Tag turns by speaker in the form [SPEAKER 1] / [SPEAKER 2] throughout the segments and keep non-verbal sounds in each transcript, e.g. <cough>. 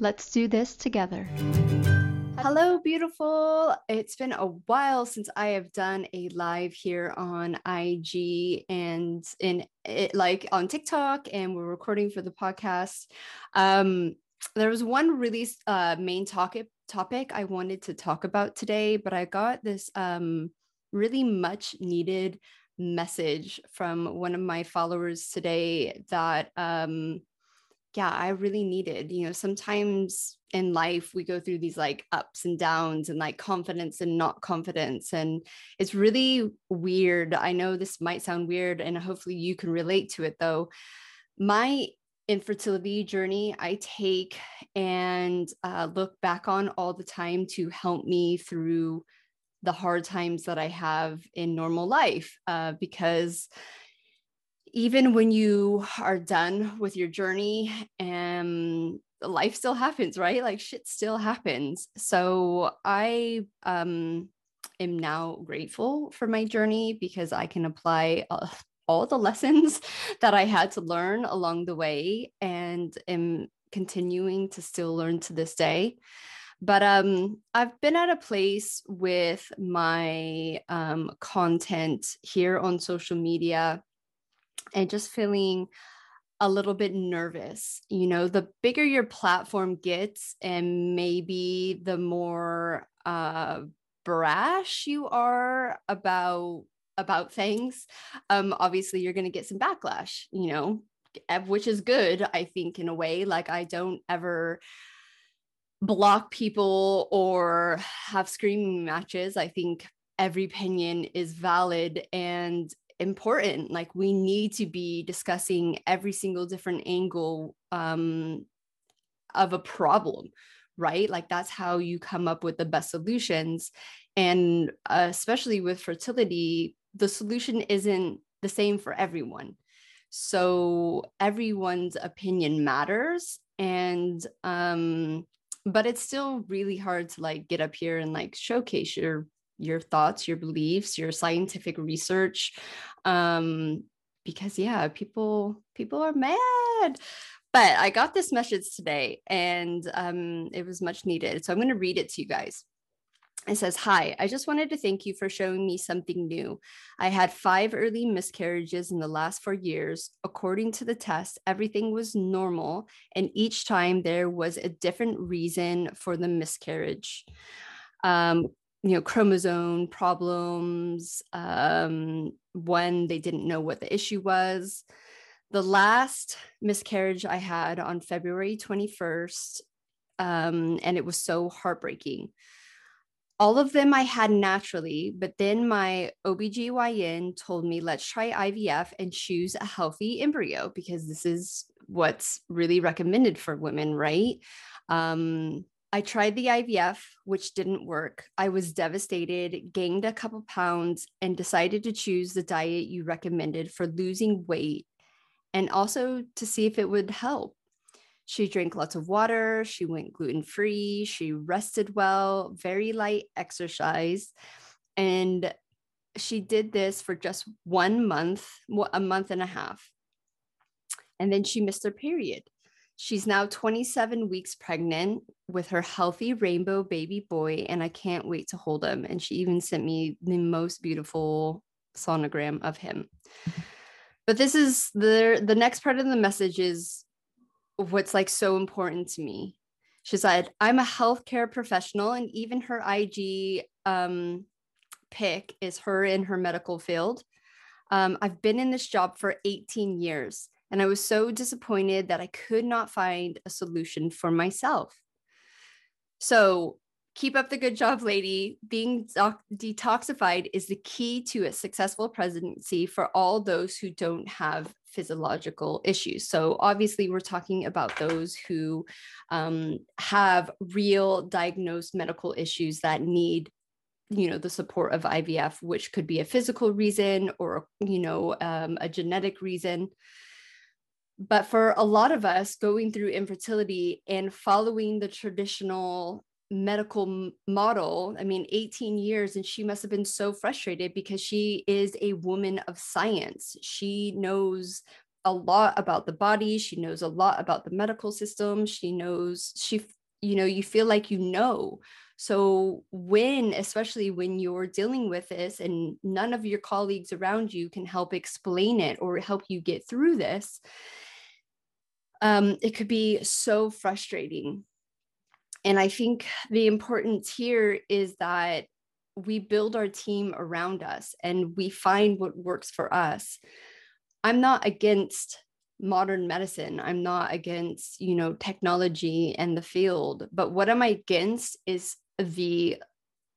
[SPEAKER 1] Let's do this together. Hello, beautiful. It's been a while since I have done a live here on IG and in it, like on TikTok, and we're recording for the podcast. Um, there was one really uh, main topic topic I wanted to talk about today, but I got this um, really much needed message from one of my followers today that um, yeah, I really needed. You know, sometimes in life we go through these like ups and downs and like confidence and not confidence. And it's really weird. I know this might sound weird, and hopefully you can relate to it though. My infertility journey I take and uh, look back on all the time to help me through the hard times that I have in normal life uh, because even when you are done with your journey and life still happens right? Like shit still happens. So i um am now grateful for my journey because i can apply uh, all the lessons <laughs> that i had to learn along the way and am continuing to still learn to this day. But um i've been at a place with my um content here on social media and just feeling a little bit nervous. You know, the bigger your platform gets, and maybe the more uh, brash you are about about things um obviously you're going to get some backlash you know which is good i think in a way like i don't ever block people or have screaming matches i think every opinion is valid and important like we need to be discussing every single different angle um, of a problem right? Like that's how you come up with the best solutions. And uh, especially with fertility the solution isn't the same for everyone. So everyone's opinion matters and um but it's still really hard to like get up here and like showcase your your thoughts, your beliefs, your scientific research. Um, because yeah, people people are mad. But I got this message today and um, it was much needed. So I'm going to read it to you guys. It says, Hi, I just wanted to thank you for showing me something new. I had five early miscarriages in the last four years. According to the test, everything was normal, and each time there was a different reason for the miscarriage. Um, you know chromosome problems um, when they didn't know what the issue was. The last miscarriage i had on february 21st um, and it was so heartbreaking. All of them i had naturally but then my obgyn told me let's try ivf and choose a healthy embryo because this is what's really recommended for women right? Um, I tried the IVF, which didn't work. I was devastated, gained a couple pounds, and decided to choose the diet you recommended for losing weight and also to see if it would help. She drank lots of water, she went gluten free, she rested well, very light exercise. And she did this for just one month, a month and a half. And then she missed her period. She's now 27 weeks pregnant with her healthy rainbow baby boy, and I can't wait to hold him. And she even sent me the most beautiful sonogram of him. But this is the the next part of the message is what's like so important to me. She said, I'm a healthcare professional, and even her IG um, pick is her in her medical field. Um, I've been in this job for 18 years, and I was so disappointed that I could not find a solution for myself. So, keep up the good job, lady. Being detoxified is the key to a successful presidency for all those who don't have physiological issues. So, obviously, we're talking about those who um, have real diagnosed medical issues that need you know the support of ivf which could be a physical reason or you know um, a genetic reason but for a lot of us going through infertility and following the traditional medical model i mean 18 years and she must have been so frustrated because she is a woman of science. She knows a lot about the body. She knows a lot about the medical system. She knows she you know you feel like you know. So when especially when you're dealing with this and none of your colleagues around you can help explain it or help you get through this um, it could be so frustrating and I think the importance here is that we build our team around us and we find what works for us. I'm not against modern medicine. I'm not against, you know, technology and the field, but what am I against is the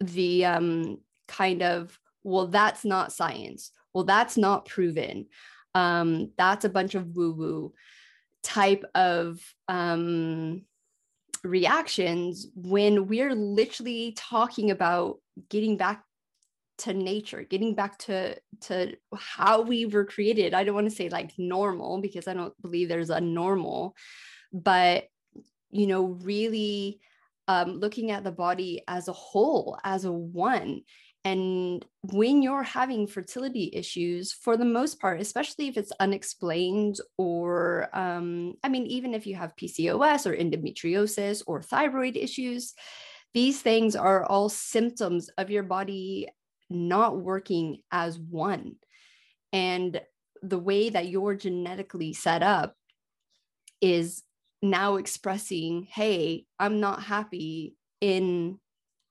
[SPEAKER 1] the um kind of well that's not science. Well that's not proven. Um that's a bunch of woo woo type of um reactions when we're literally talking about getting back to nature getting back to to how we were created. I don't want to say like normal because i don't believe there's a normal but you know really um, looking at the body as a whole as a one and when you're having fertility issues, for the most part, especially if it's unexplained, or um, I mean, even if you have PCOS or endometriosis or thyroid issues, these things are all symptoms of your body not working as one. And the way that you're genetically set up is now expressing, hey, I'm not happy in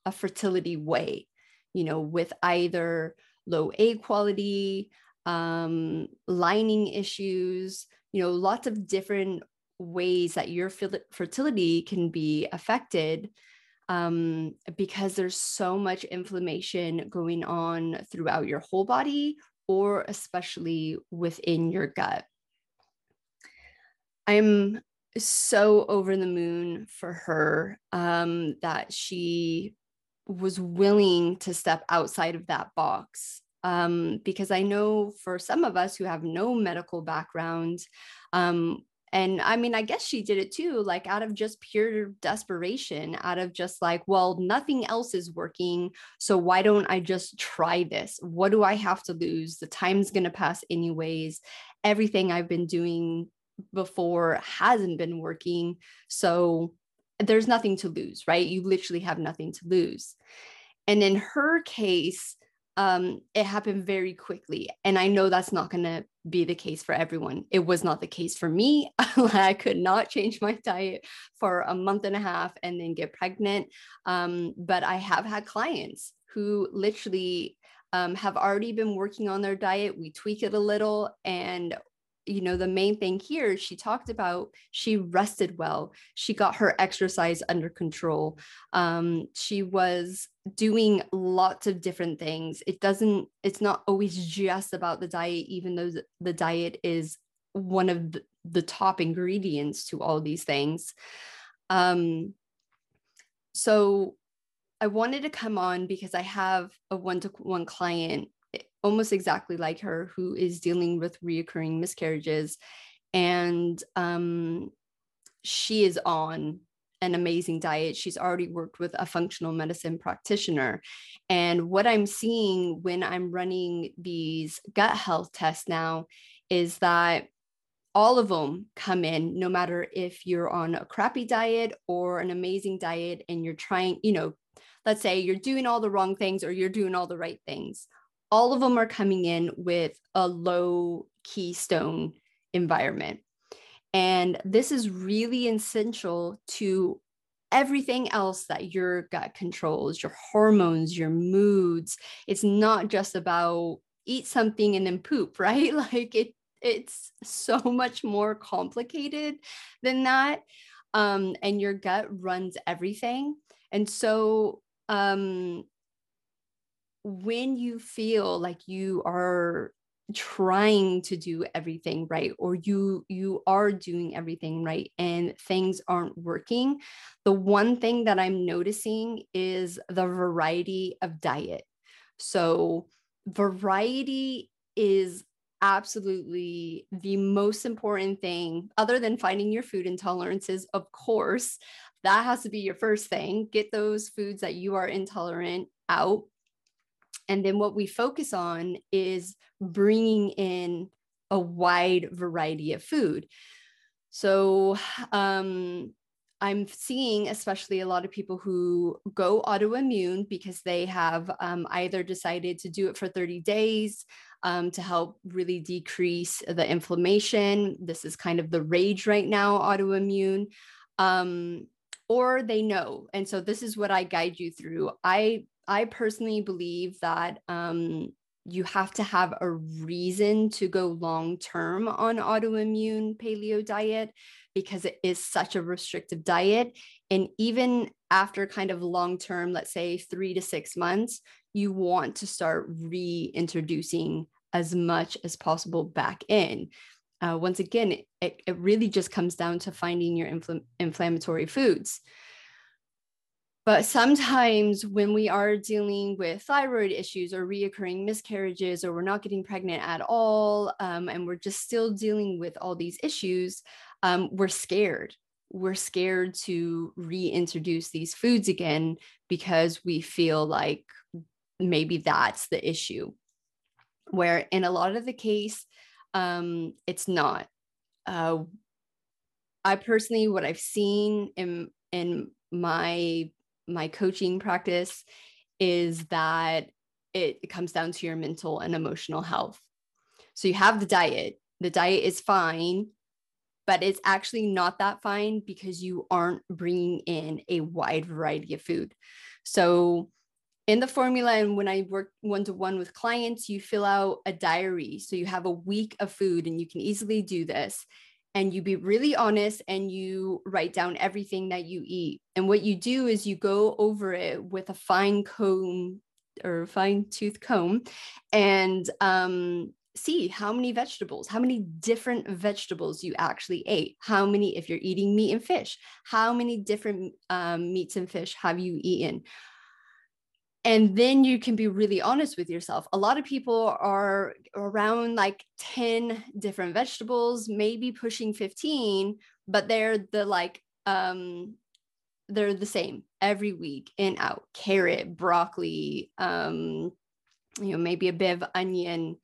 [SPEAKER 1] a fertility way you know, with either low A quality, um, lining issues, you know, lots of different ways that your fertility can be affected um, because there's so much inflammation going on throughout your whole body or especially within your gut. I'm so over the moon for her um, that she was willing to step outside of that box um, because I know for some of us who have no medical background, um, and I mean, I guess she did it too, like out of just pure desperation, out of just like, well, nothing else is working. So why don't I just try this? What do I have to lose? The time's going to pass anyways. Everything I've been doing before hasn't been working. So there's nothing to lose, right? You literally have nothing to lose. And in her case, um, it happened very quickly. And I know that's not going to be the case for everyone. It was not the case for me. <laughs> I could not change my diet for a month and a half and then get pregnant. Um, but I have had clients who literally um, have already been working on their diet. We tweak it a little and you know the main thing here she talked about she rested well. She got her exercise under control. Um, she was doing lots of different things. It doesn't it's not always just about the diet even though the diet is one of the, top ingredients to all these things. Um, so i wanted to come on because i have a one-to-one client almost exactly like her who is dealing with reoccurring miscarriages. And um, she is on an amazing diet. She's already worked with a functional medicine practitioner. And what i'm seeing when i'm running these gut health tests now is that all of them come in no matter if you're on a crappy diet or an amazing diet and you're trying you know let's say you're doing all the wrong things or you're doing all the right things all of them are coming in with a low keystone environment. And this is really essential to everything else that your gut controls, your hormones, your moods. It's not just about eat something and then poop, <laughs> right? Like it it's so much more complicated than that. Um, and your gut runs everything. And so um when you feel like you are trying to do everything right or you you are doing everything right and things aren't working the one thing that i'm noticing is the variety of diet. So variety is absolutely the most important thing other than finding your food intolerances of course. That has to be your first thing. Get those foods that you are intolerant out and then what we focus on is bringing in a wide variety of food. So um, I'm seeing, especially a lot of people who go autoimmune because they have um, either decided to do it for 30 days um, to help really decrease the inflammation. This is kind of the rage right now, autoimmune. Um, or they know. And so this is what I guide you through. I I personally believe that um, you have to have a reason to go long term on autoimmune paleo diet because it is such a restrictive diet. And even after kind of long term, let's say three to six months, you want to start reintroducing as much as possible back in. Uh, once again, it, it really just comes down to finding your infl- inflammatory foods. But sometimes when we are dealing with thyroid issues or reoccurring miscarriages, or we're not getting pregnant at all, um, and we're just still dealing with all these issues, um, we're scared. We're scared to reintroduce these foods again because we feel like maybe that's the issue. Where in a lot of the case, um, it's not. Uh, I personally, what I've seen in in my my coaching practice is that it comes down to your mental and emotional health. So you have the diet, the diet is fine, but it's actually not that fine because you aren't bringing in a wide variety of food. So in the formula and when i work one-to-one with clients you fill out a diary so you have a week of food and you can easily do this and you be really honest and you write down everything that you eat. And what you do is you go over it with a fine comb or fine tooth comb and um, see how many vegetables, how many different vegetables you actually ate, how many, if you're eating meat and fish, how many different um, meats and fish have you eaten? And then you can be really honest with yourself. A lot of people are around like 10 different vegetables maybe pushing 15 but they're the like um they're the same every week in out carrot broccoli um you know maybe a bit of onion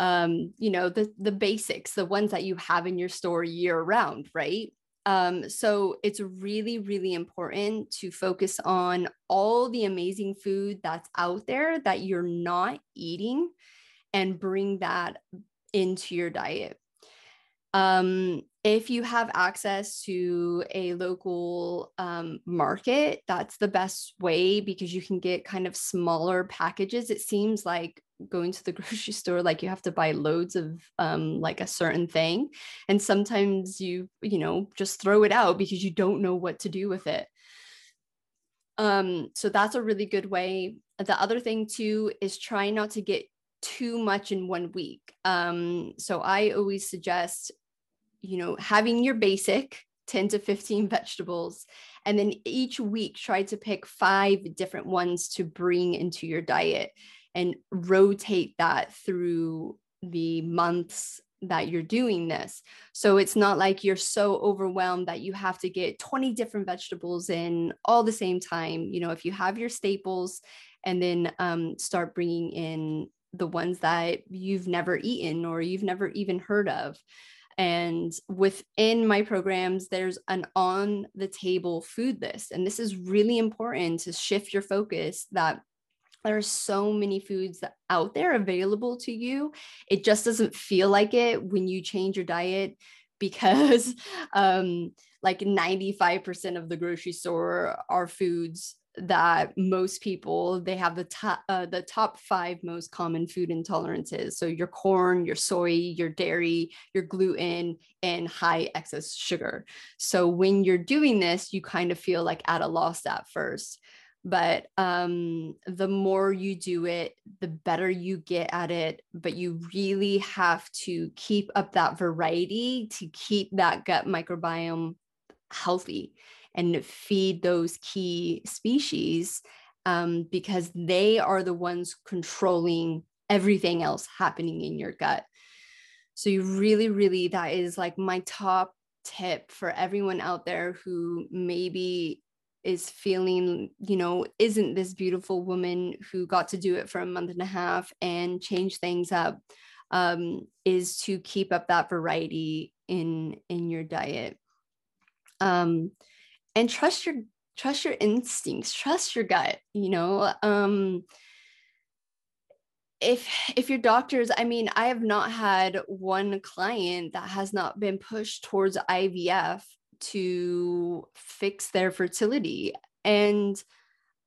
[SPEAKER 1] um you know the the basics the ones that you have in your store year round right um, so it's really, really important to focus on all the amazing food that's out there that you're not eating and bring that into your diet. Um, if you have access to a local um, market, that's the best way because you can get kind of smaller packages. It seems like going to the <laughs> grocery store like you have to buy loads of um like a certain thing and sometimes you you know just throw it out because you don't know what to do with it. Um so that's a really good way. The other thing too is try not to get too much in one week. Um so i always suggest you know having your basic 10 to 15 vegetables and then each week try to pick five different ones to bring into your diet and rotate that through the months that you're doing this. So it's not like you're so overwhelmed that you have to get 20 different vegetables in all the same time. You know, if you have your staples and then um, start bringing in the ones that you've never eaten or you've never even heard of. And within my programs, there's an on the table food list. And this is really important to shift your focus that there are so many foods out there available to you. It just doesn't feel like it when you change your diet because <laughs> um, like 95% of the grocery store are foods that most people they have the top uh, the top five most common food intolerances. So your corn your soy your dairy your gluten and high excess sugar. So when you're doing this you kind of feel like at a loss at first. But um, the more you do it the better you get at it. But you really have to keep up that variety to keep that gut microbiome healthy and feed those key species um, because they are the ones controlling everything else happening in your gut. So, you really, really, that is like my top tip for everyone out there who maybe is feeling, you know, isn't this beautiful woman who got to do it for a month and a half and change things up, um, is to keep up that variety in in your diet. Um, and trust your trust your instincts trust your gut you know um if if your doctors i mean i have not had one client that has not been pushed towards ivf to fix their fertility and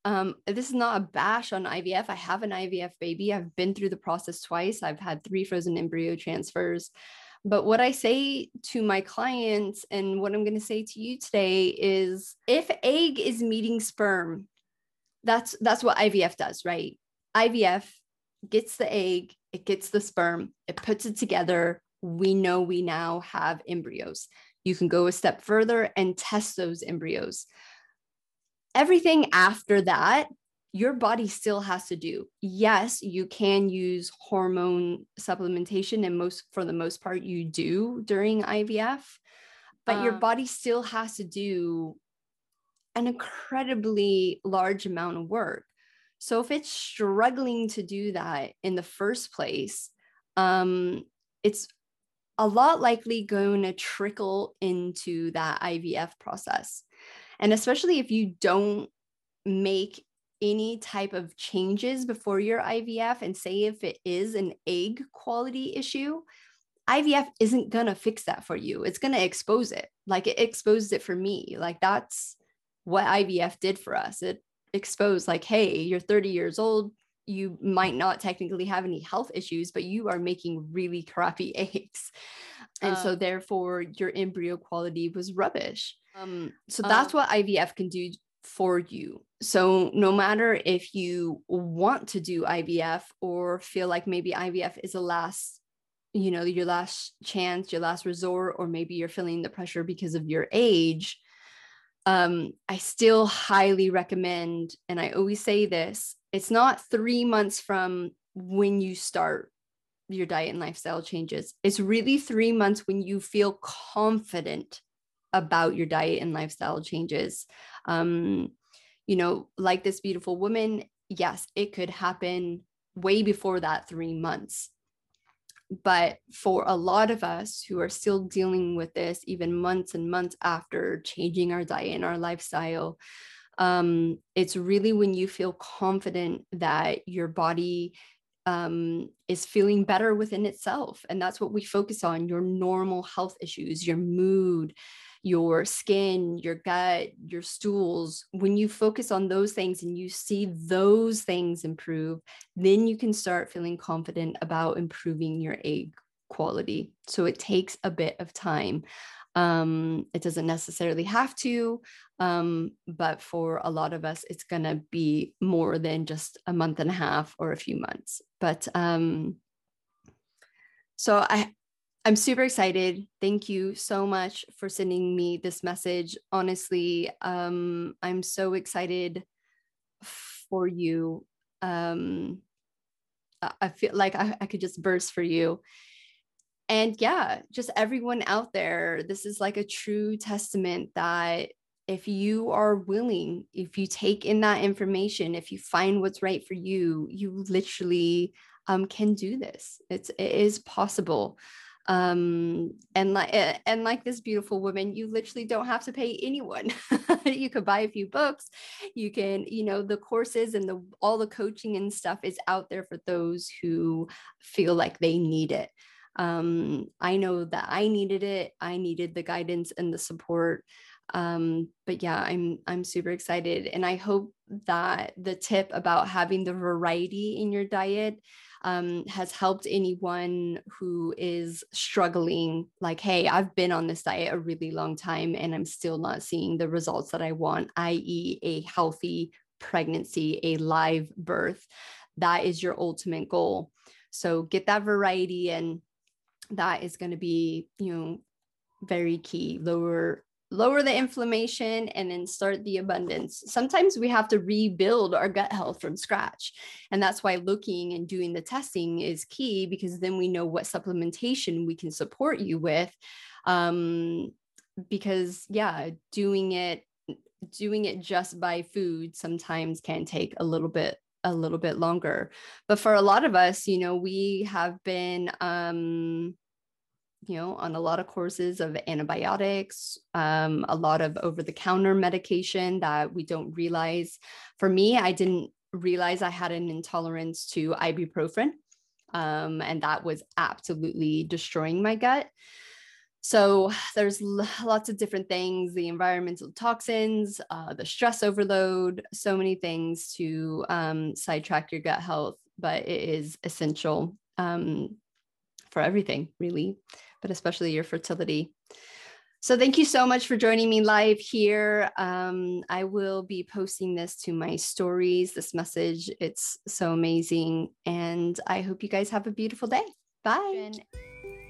[SPEAKER 1] um, this is not a bash on IVF. I have an IVF baby. I've been through the process twice. I've had three frozen embryo transfers. But what I say to my clients and what I'm going to say to you today is if egg is meeting sperm, that's that's what IVF does, right? IVF gets the egg, it gets the sperm, it puts it together. We know we now have embryos. You can go a step further and test those embryos. Everything after that your body still has to do. Yes, you can use hormone supplementation, and most for the most part, you do during IVF, but um, your body still has to do an incredibly large amount of work. So if it's struggling to do that in the first place, um, it's a lot likely going to trickle into that IVF process. And especially if you don't make any type of changes before your IVF and say if it is an egg quality issue, IVF isn't going to fix that for you. It's going to expose it. Like it exposed it for me. Like that's what IVF did for us. It exposed, like, hey, you're 30 years old. You might not technically have any health issues, but you are making really crappy <laughs> eggs. And um, so, therefore, your embryo quality was rubbish. Um, so, that's um, what IVF can do for you. So, no matter if you want to do IVF or feel like maybe IVF is a last, you know, your last chance, your last resort, or maybe you're feeling the pressure because of your age, um, I still highly recommend, and I always say this it's not three months from when you start your diet and lifestyle changes. It's really three months when you feel confident about your diet and lifestyle changes. Um, you know, like this beautiful woman, yes, it could happen way before that three months. But for a lot of us who are still dealing with this, even months and months after changing our diet and our lifestyle, um, it's really when you feel confident that your body um, is feeling better within itself. And that's what we focus on your normal health issues, your mood, your skin, your gut, your stools, when you focus on those things and you see those things improve, then you can start feeling confident about improving your egg quality. So it takes a bit of time. Um, it doesn't necessarily have to, um, but for a lot of us, it's going to be more than just a month and a half or a few months. But um, so I, I'm super excited. Thank you so much for sending me this message. Honestly, um, I'm so excited for you. Um, I feel like I, I could just burst for you. And yeah, just everyone out there, this is like a true testament that if you are willing, if you take in that information, if you find what's right for you, you literally um, can do this. It's it is possible um and like eh, and like this beautiful woman you literally don't have to pay anyone <laughs> you could buy a few books you can you know the courses and the all the coaching and stuff is out there for those who feel like they need it Um, I know that I needed it. I needed the guidance and the support. Um, but yeah, I'm I'm super excited, and I hope that the tip about having the variety in your diet um, has helped anyone who is struggling like hey i've been on this diet a really long time and i'm still not seeing the results that i want i.e a healthy pregnancy a live birth that is your ultimate goal. So get that variety and that is going to be you know very key. Lower lower the inflammation and then start the abundance. Sometimes we have to rebuild our gut health from scratch. And that's why looking and doing the testing is key because then we know what supplementation we can support you with. Um, because yeah, doing it doing it just by food sometimes can take a little bit a little bit longer. But for a lot of us, you know, we have been um you know, on a lot of courses of antibiotics, um, a lot of over the counter medication that we don't realize. For me, I didn't realize I had an intolerance to ibuprofen. Um, and that was absolutely destroying my gut. So there's lots of different things the environmental toxins, uh, the stress overload, so many things to um, sidetrack your gut health, but it is essential um, for everything, really but especially your fertility. So thank you so much for joining me live here. Um, I will be posting this to my stories, this message. It's so amazing. And I hope you guys have a beautiful day. Bye.